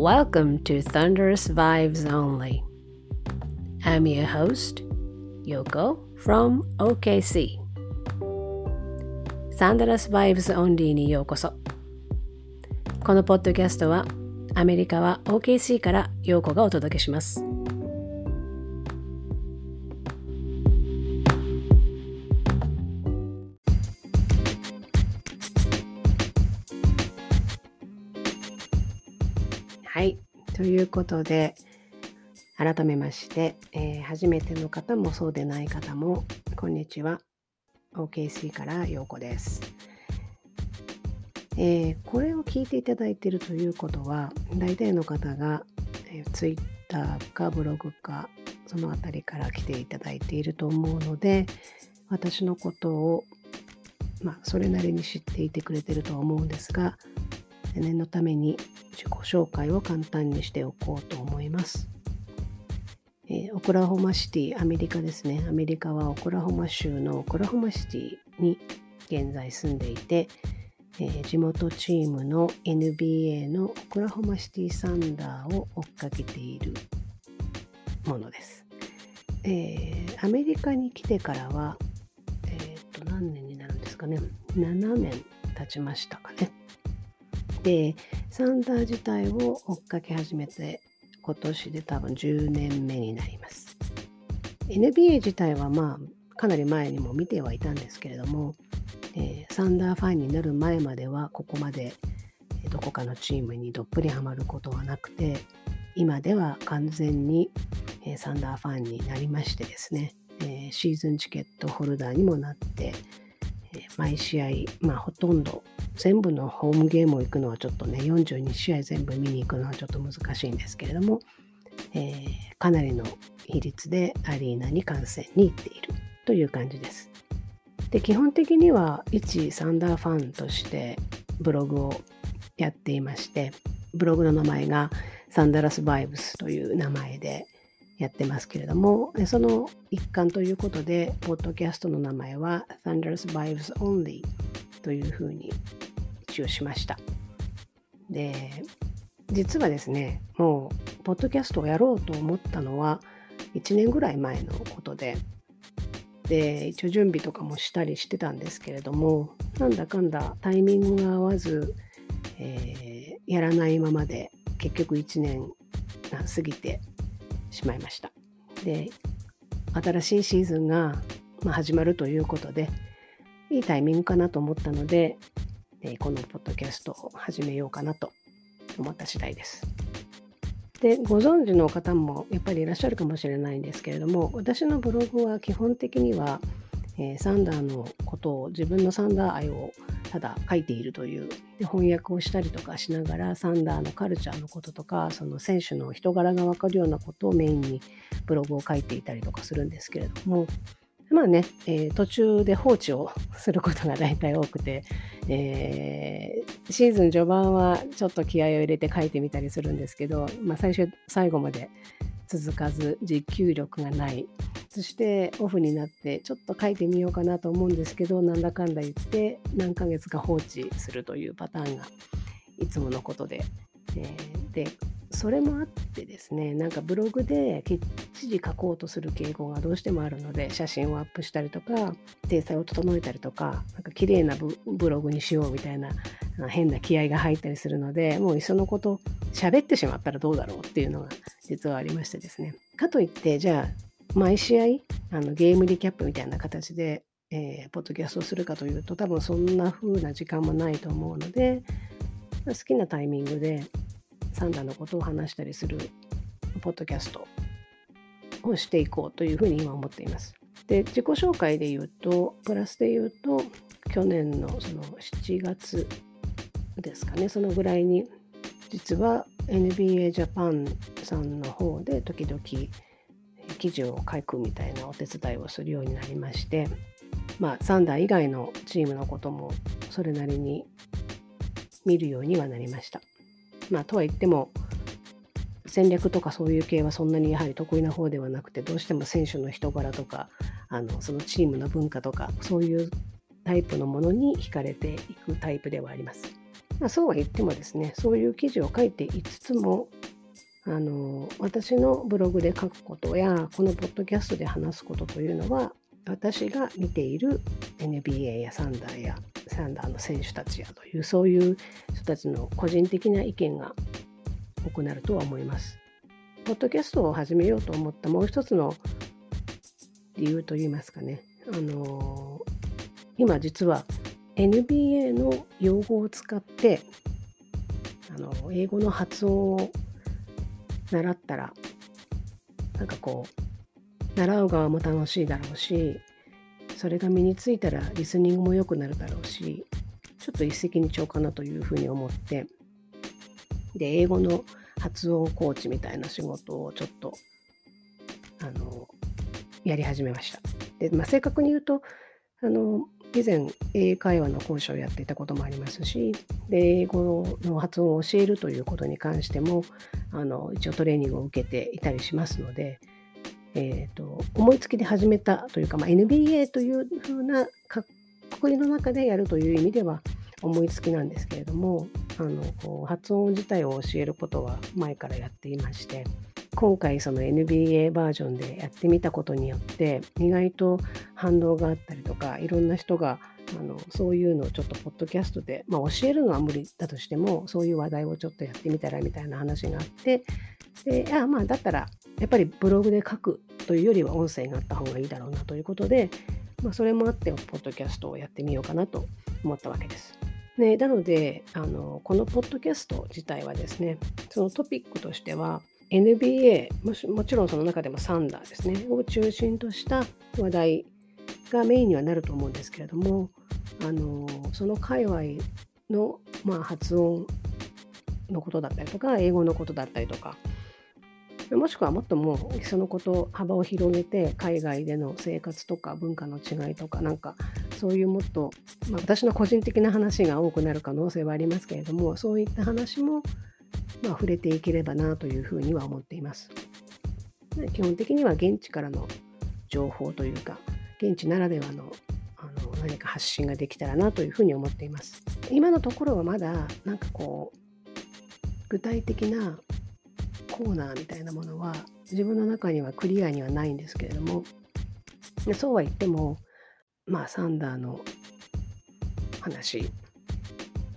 Welcome to Thunderous Vibes Only. I'm your host, Yoko from OKC. Thunderous Vibes Only にようこそ。このポッドキャストはアメリカは OKC からヨーコがお届けします。ということで、改めまして、えー、初めての方もそうでない方も、こんにちは。OKC からようこです。えー、これを聞いていただいているということは、大体の方が、えー、Twitter かブログか、そのあたりから来ていただいていると思うので、私のことを、まあ、それなりに知っていてくれてると思うんですが、念のために自己紹介を簡単にしておこうと思います。えー、オクラホマシティ、アメリカですね。アメリカはオクラホマ州のオクラホマシティに現在住んでいて、えー、地元チームの NBA のオクラホマシティサンダーを追っかけているものです。えー、アメリカに来てからは、えっ、と、何年になるんですかね。7年経ちましたかね。で、サンダー自体を追っかけ始めて、今年で多分10年目になります。NBA 自体はまあ、かなり前にも見てはいたんですけれども、えー、サンダーファンになる前まではここまでどこかのチームにどっぷりハマることはなくて今では完全に、サンダーファンになりましてですね、えー、シーズンチケットホルダーにもなって、毎試合、まあ、ほとんど全部のホームゲームを行くのはちょっとね42試合全部見に行くのはちょっと難しいんですけれども、えかなりの比率でアリーナに観戦に行っているという感じです。で基本的には一サンダーファンとしてブログをやっていましてブログの名前がサンダラスバイブスという名前でやってますけれどもその一環ということでポッドキャストの名前は Thunder's Vibes Only というふうに一応しました。で実はですねもうポッドキャストをやろうと思ったのは1年ぐらい前のことでで一応準備とかもしたりしてたんですけれどもなんだかんだタイミングが合わず、えー、やらないままで結局1年過ぎてしまいましたで新しいシーズンが、始まるということでいいタイミングかなと思ったので、このポッドキャストを始めようかなと思った次第です。でご存知の方もやっぱりいらっしゃるかもしれないんですけれども私のブログは基本的には、えー、サンダーのことを自分のサンダー愛をただ書いているという。で翻訳をしたりとかしながらサンダーのカルチャーのこととかその選手の人柄が分かるようなことをメインにブログを書いていたりとかするんですけれどもまあね、えー、途中で放置をすることが大体多くて、えー、シーズン序盤はちょっと気合を入れて書いてみたりするんですけど、まあ、最初最後まで続かず持久力がない。そしてオフになってちょっと書いてみようかなと思うんですけどなんだかんだ言って何ヶ月か放置するというパターンがいつものことで、えー、でそれもあってですねなんかブログできっちり書こうとする傾向がどうしてもあるので写真をアップしたりとか体裁を整えたりとかなんか綺麗なブログにしようみたいな変な気合が入ったりするのでもういっそのこと喋ってしまったらどうだろうっていうのが実はありましてですね。かといってじゃあ毎試合あのゲームリキャップみたいな形で、えー、ポッドキャストをするかというと多分そんな風な時間もないと思うので好きなタイミングでサンダーのことを話したりするポッドキャストをしていこうというふうに今思っています。で自己紹介で言うとプラスで言うと去年のその7月ですかねそのぐらいに実は NBA ジャパンさんの方で時々記事を書くみたいなお手伝いをするようになりましてまあサンダー以外のチームのこともそれなりに見るようにはなりました。まあ、とは言っても、戦略とかそういう系はそんなにやはり得意な方ではなくて、どうしても選手の人柄とか、あのそのチームの文化とか、そういうタイプのものに惹かれていくタイプではあります。まあ、そうは言ってもですね、そういう記事を書いていつつも、あの私のブログで書くことやこのポッドキャストで話すことというのは私が見ている NBA やサンダーやサンダーの選手たちやというそういう人たちの個人的な意見が多くなるとは思います。ポッドキャストを始めようと思ったもう一つの理由といいますかね、あの今実は NBA の用語を使ってあの英語の発音を習ったらなんかこう習う側も楽しいだろうしそれが身についたらリスニングも良くなるだろうしちょっと一石二鳥かなというふうに思ってで英語の発音コーチみたいな仕事をちょっとあのやり始めました。でまあ、正確に言うとあの以前英会話の講師をやっていたこともありますしで英語の発音を教えるということに関してもあの一応トレーニングを受けていたりしますので、えーと、思いつきで始めたというか、まあ、NBA というふうなくくりの中でやるという意味では思いつきなんですけれどもあのこう発音自体を教えることは前からやっていまして今回その NBA バージョンでやってみたことによって意外と反応があったりとかいろんな人があのそういうのをちょっとポッドキャストで、まあ、教えるのは無理だとしてもそういう話題をちょっとやってみたらみたいな話があってであまあだったらやっぱりブログで書くというよりは音声があった方がいいだろうなということで、まあ、それもあってポッドキャストをやってみようかなと思ったわけです。ね、なのであのこのポッドキャスト自体はですねそのトピックとしては NBA ももちろんその中でもサンダーですねを中心とした話題がメインにはなると思うんですけれどもあのその界隈の、まあ、発音のことだったりとか英語のことだったりとかもしくはもっともうそのこと幅を広げて海外での生活とか文化の違いとかなんかそういうもっと、まあ、私の個人的な話が多くなる可能性はありますけれどもそういった話も、まあ、触れていければなというふうには思っています。基本的には現地からの情報というか現地ならではのあの何か発信ができたらなというふうに思っています。今のところはまだなんかこう具体的なコーナーみたいなものは自分の中にはクリアにはないんですけれどもそうは言ってもまあサンダーの話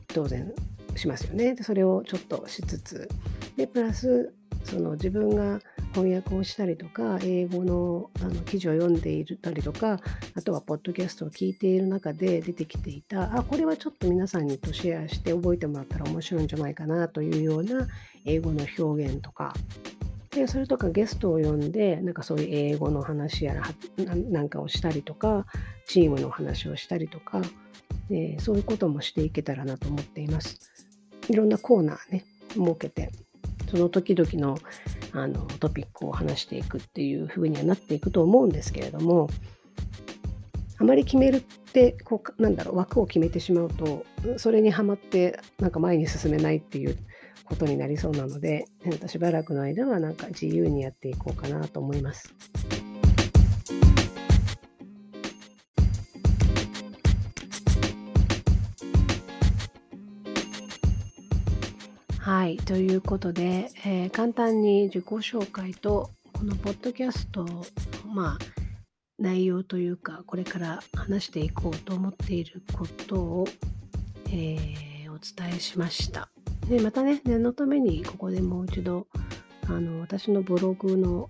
当然しますよね。でそれをちょっとしつつでプラスその自分が翻訳をしたりとか英語のあの記事を読んでいたりとかあとはポッドキャストを聞いている中で出てきていたあこれはちょっと皆さんにとシェアして覚えてもらったら面白いんじゃないかなというような英語の表現とかでそれとかゲストを呼んでなんかそういう英語の話やらなんかをしたりとかチームの話をしたりとか、えそういうこともしていけたらなと思っています。いろんなコーナーね設けてその時々のあのトピックを話していくっていうふうにはなっていくと思うんですけれどもあまり決めるってこうなんだろう枠を決めてしまうとそれにはまってなんか前に進めないっていうことになりそうなのでしばらくの間はなんか自由にやっていこうかなと思います。はい、ということで、えー、簡単に自己紹介とこのポッドキャストまあ内容というかこれから話していこうと思っていることを、えー、お伝えしました。でまたね念のためにここでもう一度あの私のブログの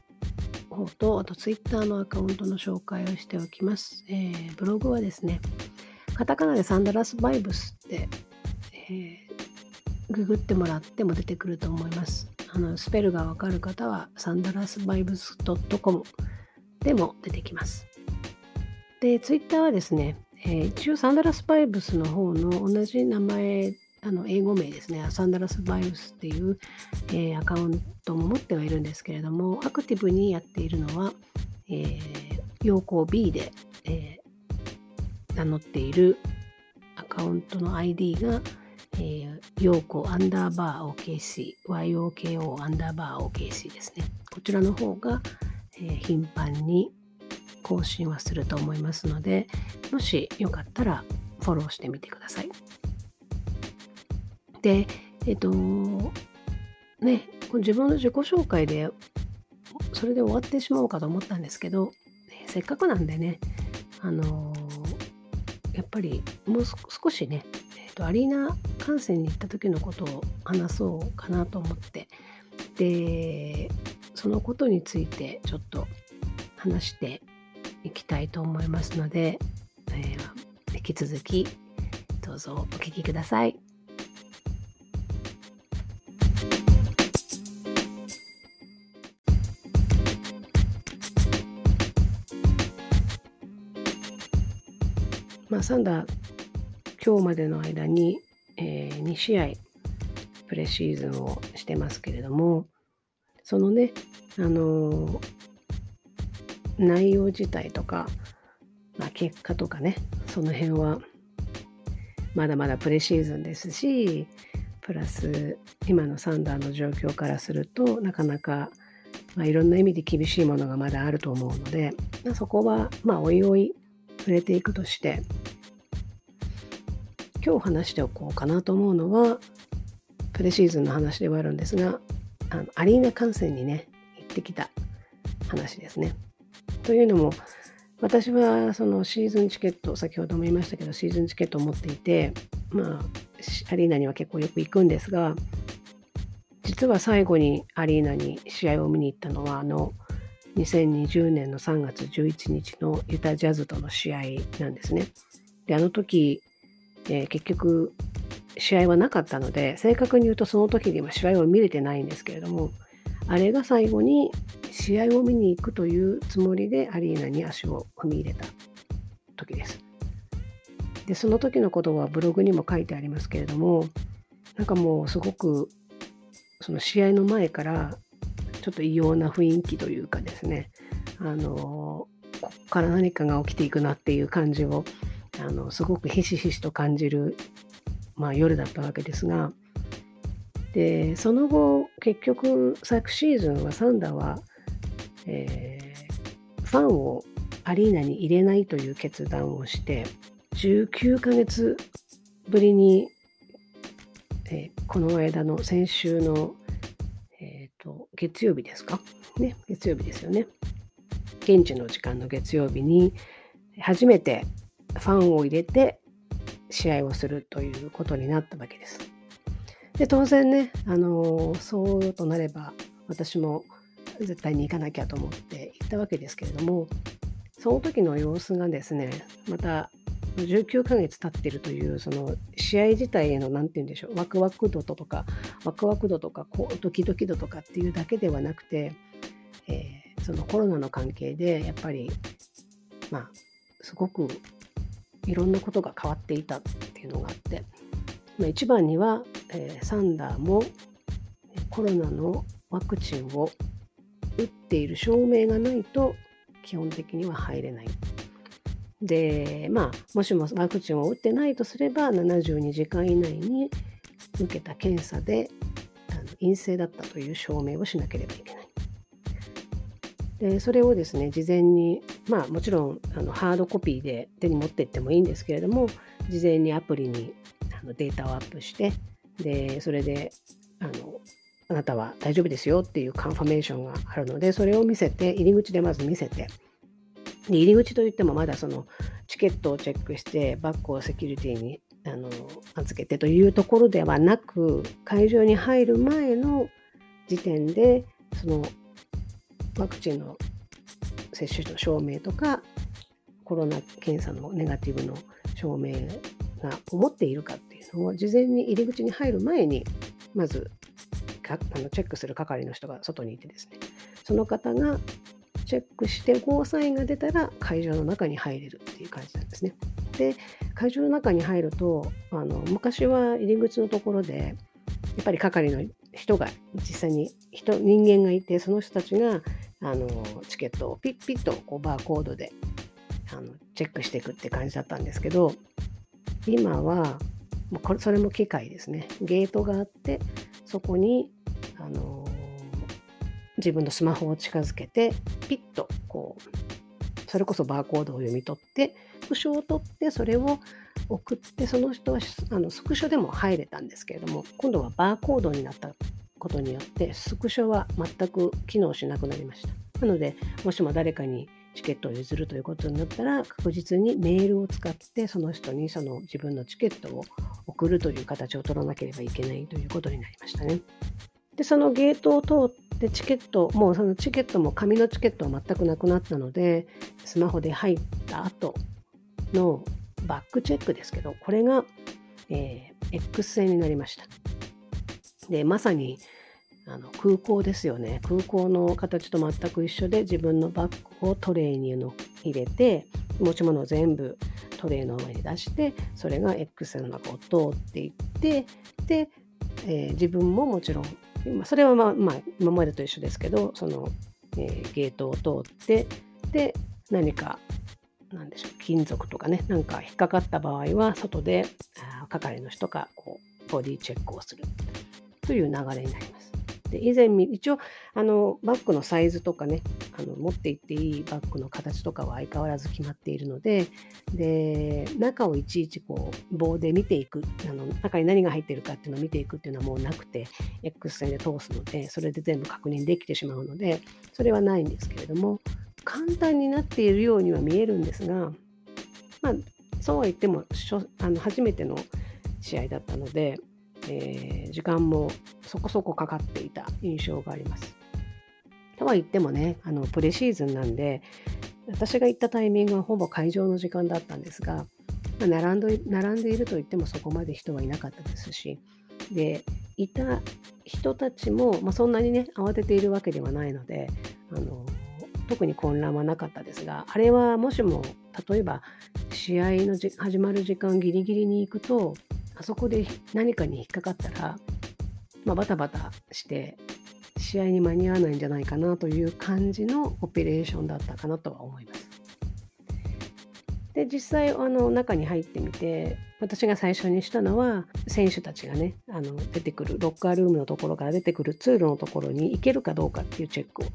方とあとツイッターのアカウントの紹介をしておきます。えー、ブログはですねカタカナでサンダラスバイブスって、えーググってもらっても出てくると思います。あのスペルがわかる方はサンダラスバイブス .com でも出てきます。で、ツイッターはですね、えー、一応サンダラスバイブスの方の同じ名前、あの英語名ですね、サンダラスバイブスっていう、えー、アカウントも持ってはいるんですけれども、アクティブにやっているのは、えー、陽光 B で、えー、名乗っているアカウントの ID が、えー、陽子アンダーバー OKC、YOKO アンダーバー OKC ですね。こちらの方が、えー、頻繁に更新はすると思いますので、もしよかったらフォローしてみてください。で、えっと、ね、自分の自己紹介で、それで終わってしまおうかと思ったんですけど、せっかくなんでね、あのやっぱりもう少しね、と、アリーナ観戦に行った時のことを話そうかなと思ってでそのことについてちょっと話していきたいと思いますので、えー、引き続きどうぞお聞きください。まあ、サンダー今日までの間に、えー、2試合プレシーズンをしてますけれどもそのね、あのー、内容自体とか、まあ、結果とかねその辺はまだまだプレシーズンですしプラス今のサンダーの状況からするとなかなか、まあ、いろんな意味で厳しいものがまだあると思うので、まあ、そこはまあおいおい触れていくとして今日話しておこうかなと思うのはプレシーズンの話ではあるんですがあのアリーナ観戦にね行ってきた話ですね。というのも私はそのシーズンチケット先ほども言いましたけどシーズンチケットを持っていてまあアリーナには結構よく行くんですが実は最後にアリーナに試合を見に行ったのはあの2020年の3月11日のユタジャズとの試合なんですね。であの時えー、結局試合はなかったので正確に言うとその時には試合を見れてないんですけれどもあれが最後に試合を見に行くというつもりでアリーナに足を踏み入れた時です。でその時のことはブログにも書いてありますけれどもなんかもうすごくその試合の前からちょっと異様な雰囲気というかですねあのここから何かが起きていくなっていう感じをあのすごくひしひしと感じる、まあ、夜だったわけですがでその後結局昨シーズンはサンダーは、えー、ファンをアリーナに入れないという決断をして19ヶ月ぶりに、えー、この間の先週の、えーと月曜日ですか？ね月曜日ですよね。現地の時間の月曜日に初めてファンを入れて試合をするということになったわけです。で当然ね、あのそうとなれば私も絶対に行かなきゃと思って行ったわけですけれどもその時の様子がですねまた19ヶ月経ってるというその試合自体への何て言うんでしょうワクワク度とかワクワク度とかこうドキドキ度とかっていうだけではなくて、えー、そのコロナの関係でやっぱりまあすごくいろんなことが変わっていたっていうのがあって、まあ、一番には、えー、サンダーもコロナのワクチンを打っている証明がないと基本的には入れない。で、まあ、もしもワクチンを打ってないとすれば、72時間以内に受けた検査で陰性だったという証明をしなければいけない。でそれをですね事前にまあもちろんあのハードコピーで手に持っていってもいいんですけれども事前にアプリにあのデータをアップしてでそれであのあなたは大丈夫ですよっていうカンファメーションがあるのでそれを見せて入り口でまず見せてで入り口といってもまだそのチケットをチェックしてバッグをセキュリティにあの預けてというところではなく会場に入る前の時点でそのワクチンの接種の証明とかコロナ検査のネガティブの証明が思っているかっていうのを事前に入り口に入る前にまずあのチェックする係の人が外にいてですねその方がチェックしてゴーサインが出たら会場の中に入れるっていう感じなんですね。で会場の中に入るとあの昔は入り口のところでやっぱり係の人が実際に人人間がいてその人たちがあのチケットをピッピッとこうバーコードであのチェックしていくって感じだったんですけど今はもうこれそれも機械ですね。ゲートがあってそこにあの自分のスマホを近づけてピッとこうそれこそバーコードを読み取ってスを取ってそれを送ってその人はあのスクショでも入れたんですけれども今度はバーコードになったことによってスクショは全く機能しなくなりましたなのでもしも誰かにチケットを譲るということになったら確実にメールを使ってその人にその自分のチケットを送るという形を取らなければいけないということになりましたね。でそのゲートを通ってチケットもうそのチケットも紙のチケットは全くなくなったのでスマホで入った後のバックチェックですけどこれが、えー、X 線になりました。でまさにあの空港ですよね。空港の形と全く一緒で自分のバッグをトレイに入れて持ち物を全部トレイの上に出してそれが X の中を通っていってで、えー、自分ももちろんそれはまあ、まあ、今までと一緒ですけどその、えー、ゲートを通ってで何かなんでしょう金属とかねなんか引っかかった場合は外で係の人がこうボディチェックをする。という流れになります。で以前一応あのバッグのサイズとかねあの持っていっていいバッグの形とかは相変わらず決まっているのでで中をいちいちこう棒で見ていくあの中に何が入ってるかっていうのを見ていくっていうのはもうなくて X 線で通すのでそれで全部確認できてしまうのでそれはないんですけれども簡単になっているようには見えるんですがまあそうは言ってもあの初めての試合だったのでえー、時間もそこそこかかっていた印象があります。とは言ってもね、あのプレシーズンなんで、私が行ったタイミングはほぼ会場の時間だったんですが、まあ、並んで並んでいると言ってもそこまで人はいなかったですし、で、いた人たちも、まあ、そんなにね、慌てているわけではないので、あの特に混乱はなかったですが、あれはもしも、例えば試合の始まる時間ギリギリに行くと、あそこで何かに引っかかったら、まあ、バタバタして試合に間に合わないんじゃないかなという感じのオペレーションだったかなとは思います。で実際あの中に入ってみて私が最初にしたのは選手たちがねあの出てくるロッカールームのところから出てくる通路のところに行けるかどうかっていうチェックを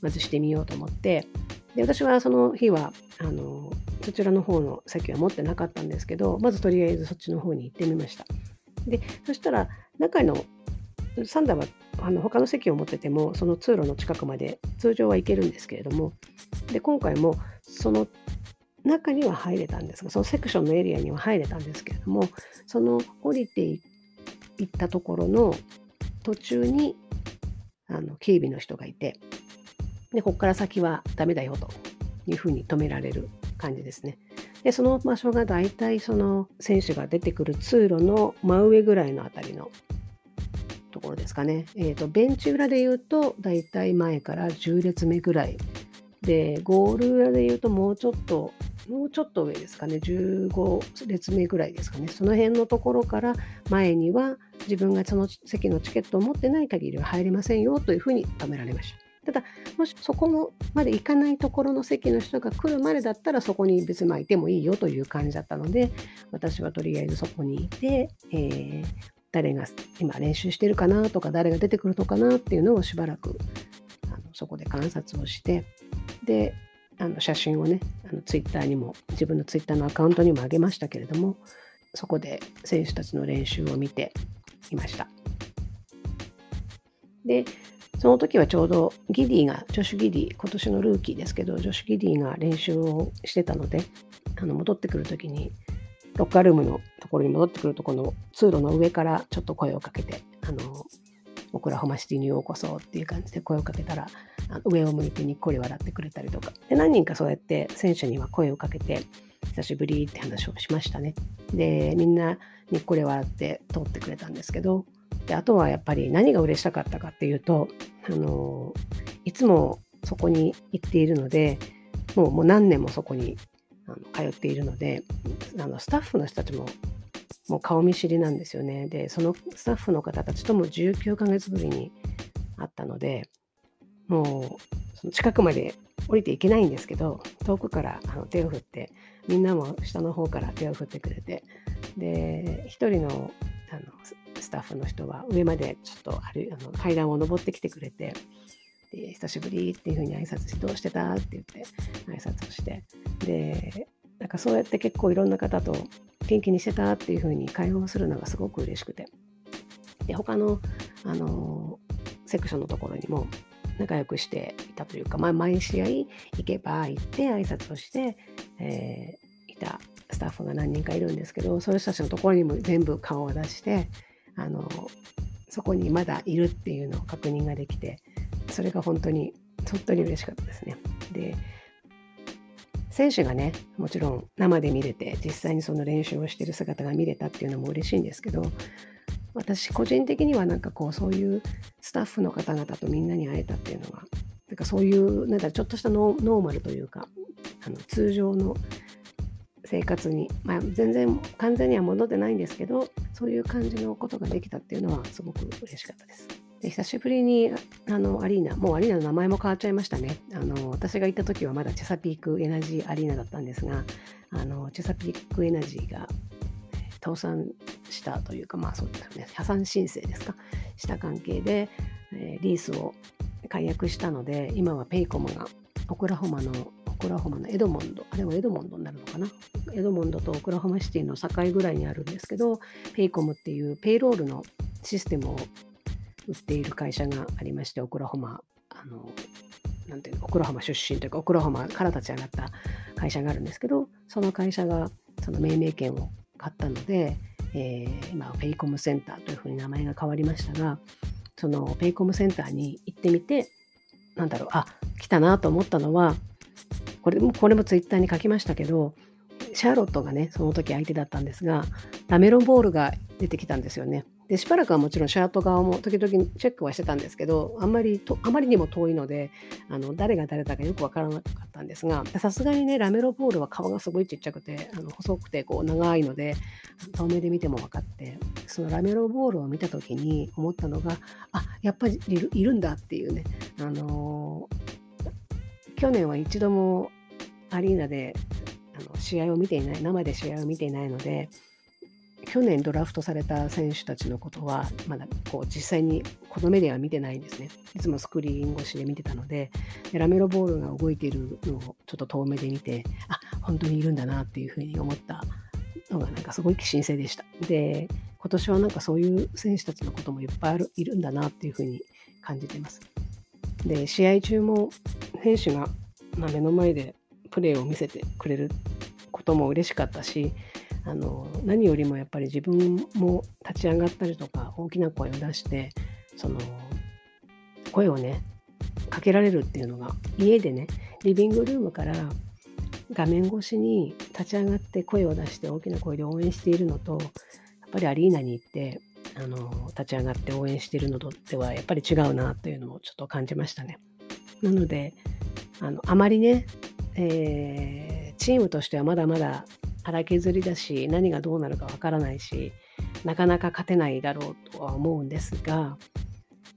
まずしてみようと思ってで私はその日はあのそちらの方の席は持ってなかったんですけどまずとりあえずそっちの方に行ってみました。でそしたら中のサンダーはあの他の席を持っててもその通路の近くまで通常は行けるんですけれどもで今回もその中には入れたんですがそのセクションのエリアには入れたんですけれどもその降りていったところの途中にあの警備の人がいてでここから先はダメだよというふうに止められる感じですね。でその場所がだいたいその選手が出てくる通路の真上ぐらいのあたりのところですかね。えーと、ベンチ裏で言うとだいたい前から10列目ぐらいでゴール裏で言うともうちょっともうちょっと上ですかね15列目ぐらいですかねその辺のところから前には自分がその席のチケットを持ってない限りは入れませんよというふうに止められました。ただ、もしそこまで行かないところの席の人が来るまでだったら、そこに別にいてもいいよという感じだったので、私はとりあえずそこにいて、えー、誰が今練習してるかなとか、誰が出てくるのかなっていうのをしばらくあのそこで観察をして、で、あの写真をね、あのツイッターにも、自分のツイッターのアカウントにも上げましたけれども、そこで選手たちの練習を見ていました。で、その時はちょうどギディが、ジョシュ・ギディ、今年のルーキーですけど、ジョシュ・ギディが練習をしてたので、あの戻ってくる時に、ロッカールームのところに戻ってくるとこの通路の上からちょっと声をかけて、あの、オクラホマシティにようこそっていう感じで声をかけたら、あの上を向いてにっこり笑ってくれたりとか。で、何人かそうやって選手には声をかけて、久しぶりって話をしましたね。で、みんなにっこり笑って通ってくれたんですけど、であとはやっぱり何が嬉しかったかっていうとあのいつもそこに行っているのでもうもう何年もそこにあの通っているのであのスタッフの人たちももう顔見知りなんですよね。でそのスタッフの方たちとも19ヶ月ぶりに会ったのでもうその近くまで降りていけないんですけど遠くからあの手を振ってみんなも下の方から手を振ってくれてで一人のあのスタッフの人は上までちょっとあるあの階段を登ってきてくれてで久しぶりっていうふうに挨拶してどうしてた？って言って挨拶をしてでなんかそうやって結構いろんな方と元気にしてたっていうふうに会話をするのがすごく嬉しくてで他の、あのセクションのところにも仲良くしていたというか、まあ、毎試合行けば行って挨拶をして、えー、いたスタッフが何人かいるんですけどそういう人たちのところにも全部顔を出してあのそこにまだいるっていうのを確認ができてそれが本当に本当に嬉しかったですね。で選手がねもちろん生で見れて実際にその練習をしてる姿が見れたっていうのも嬉しいんですけど私個人的にはなんかこうそういうスタッフの方々とみんなに会えたっていうのがなんかそういうなんかちょっとしたノーマルというかあの通常の生活に、まあ、全然完全には戻ってないんですけどそういう感じのことができたっていうのはすごく嬉しかったです。で久しぶりにあのアリーナ、もうアリーナの名前も変わっちゃいましたね。あの私が行った時はまだチェサピークエナジーアリーナだったんですが、あのチェサピークエナジーが倒産したというか、まあそうですね、破産申請ですか、した関係で、えー、リースを解約したので、今は Paycom がオクラホマのオクラホマのエドモンド、あれはエドモンドになるのかな？エドモンドとオクラホマシティの境ぐらいにあるんですけど、 Paycom っていう payroll のシステムを売っている会社がありまして、オクラホマ、あの、なんていうの、オクラホマ出身というか、オクラホマから立ち上がった会社があるんですけど、その会社がその命名権を買ったので、えー、今、ペイコムセンターというふうに名前が変わりましたが、そのペイコムセンターに行ってみて、なんだろう、あ、来たなと思ったのは、これも、これもツイッターに書きましたけど、シャーロットがね、その時相手だったんですが、ラメロンボールが出てきたんですよね。でしばらくはもちろんシャート側も時々チェックはしてたんですけどあんまりとあまりにも遠いのであの誰が誰だかよくわからなかったんですがさすがにねラメロボールは顔がすごいちっちゃくてあの細くてこう長いので遠目で見ても分かってそのラメロボールを見た時に思ったのがあやっぱりいるんだっていうね、あのー、去年は一度もアリーナであの試合を見ていない生で試合を見ていないので去年ドラフトされた選手たちのことはまだこう実際にこの目では見てないんですね。いつもスクリーン越しで見てたのでラメロボールが動いているのをちょっと遠目で見てあ本当にいるんだなっていうふうに思ったのがなんかすごい新鮮でした。で今年はなんかそういう選手たちのこともいっぱいあるいるんだなっていうふうに感じてます。で試合中も選手が目の前でプレーを見せてくれることも嬉しかったしあの何よりもやっぱり自分も立ち上がったりとか大きな声を出してその声をねかけられるっていうのが家でねリビングルームから画面越しに立ち上がって声を出して大きな声で応援しているのとやっぱりアリーナに行ってあの立ち上がって応援しているのとではやっぱり違うなというのをちょっと感じましたね。なのであのあまりね、えー、チームとしてはまだまだ荒削りだし何がどうなるかわからないしなかなか勝てないだろうとは思うんですが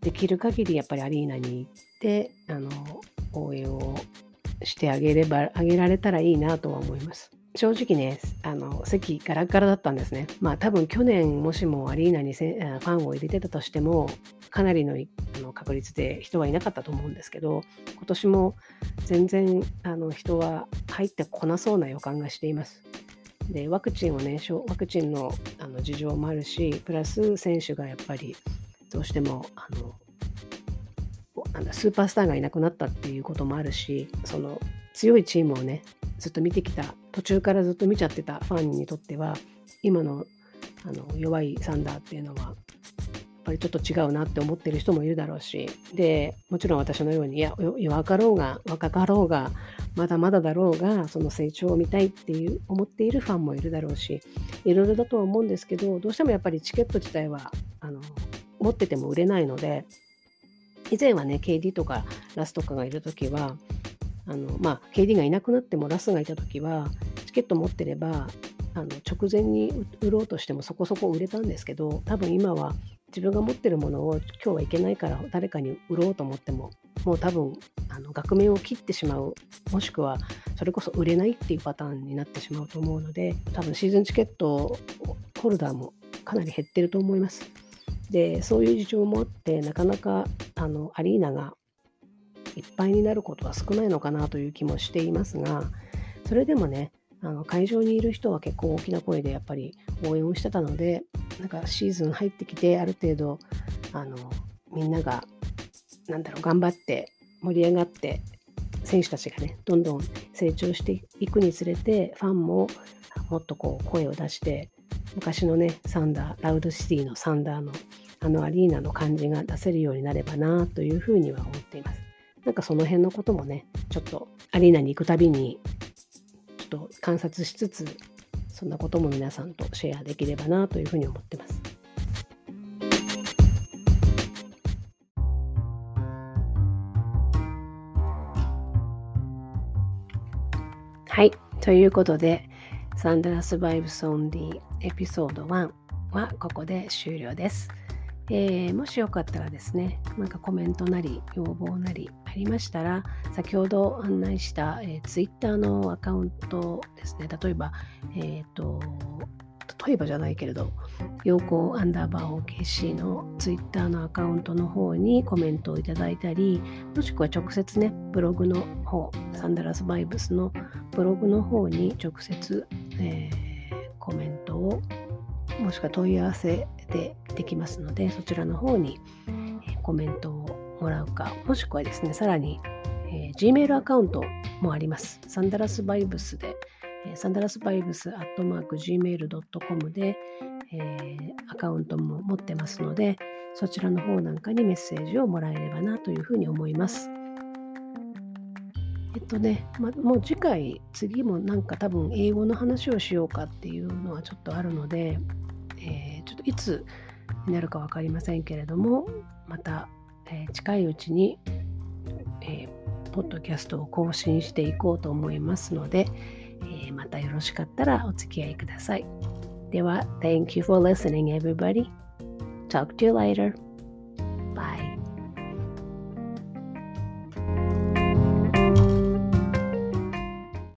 できる限りやっぱりアリーナに行ってあの応援をしてあげればあげられたらいいなとは思います。正直ね、あの席ガラガラだったんですね。まあ多分去年もしもアリーナにファンを入れてたとしても、かなりのの確率で人はいなかったと思うんですけど、今年も全然あの人は入ってこなそうな予感がしています。でワクチンをねワクチンのあの事情もあるしプラス選手がやっぱりどうしてもあのスーパースターがいなくなったっていうこともあるしその強いチームをねずっと見てきた途中からずっと見ちゃってたファンにとっては今のあの弱いサンダーっていうのはやっぱりちょっと違うなって思ってる人もいるだろうしでもちろん私のようにいや弱かろうが若かろうがまだまだだろうがその成長を見たいっていう思っているファンもいるだろうしいろいろだとは思うんですけどどうしてもやっぱりチケット自体はあの持ってても売れないので以前はね KD とかラスとかがいる時はあの、まあ、KD がいなくなってもラスがいた時はチケット持ってればあの直前に売ろうとしてもそこそこ売れたんですけど多分今は自分が持ってるものを今日はいけないから誰かに売ろうと思ってももう多分あの額面を切ってしまうもしくはそれこそ売れないっていうパターンになってしまうと思うので多分シーズンチケットホルダーもかなり減ってると思います。でそういう事情もあってなかなかあのアリーナがいっぱいになることは少ないのかなという気もしていますがそれでもねあの会場にいる人は結構大きな声でやっぱり応援をしてたのでなんかシーズン入ってきてある程度あのみんながなんだろう頑張って盛り上がって選手たちがねどんどん成長していくにつれてファンももっとこう声を出して昔のねサンダーラウドシティのサンダーのあのアリーナの感じが出せるようになればなというふうには思っています。なんかその辺のこともねちょっとアリーナに行くたびにちょっと観察しつつそんなことも皆さんとシェアできればなというふうに思ってます。はい。ということで、サンダラスバイブスオンリーエピソード1はここで終了です。えー、もしよかったらですね、なんかコメントなり要望なりありましたら、先ほど案内した、えー、Twitter のアカウントですね、例えば、えっ、ー、と、例えばじゃないけれど、陽光アンダーバー OKC の Twitter のアカウントの方にコメントをいただいたり、もしくは直接ね、ブログの方、サンダラスバイブスのブログの方に直接、えー、コメントをもしくは問い合わせでできますので、そちらの方にコメントをもらうか、もしくはですね、さらに、えー、Gmail アカウントもあります。サンダラスバイブスで、サンダラスバイブスアットマーク Gmail.com で、えー、アカウントも持ってますので、そちらの方なんかにメッセージをもらえればなというふうに思います。えっとね、ま、もう次回、次もなんか多分英語の話をしようかっていうのはちょっとあるので、えー、ちょっといつになるか分かりませんけれどもまた、えー、近いうちに、えー、ポッドキャストを更新していこうと思いますので、またよろしかったらお付き合いください。では、Thank you for listening, everybody. Talk to you later.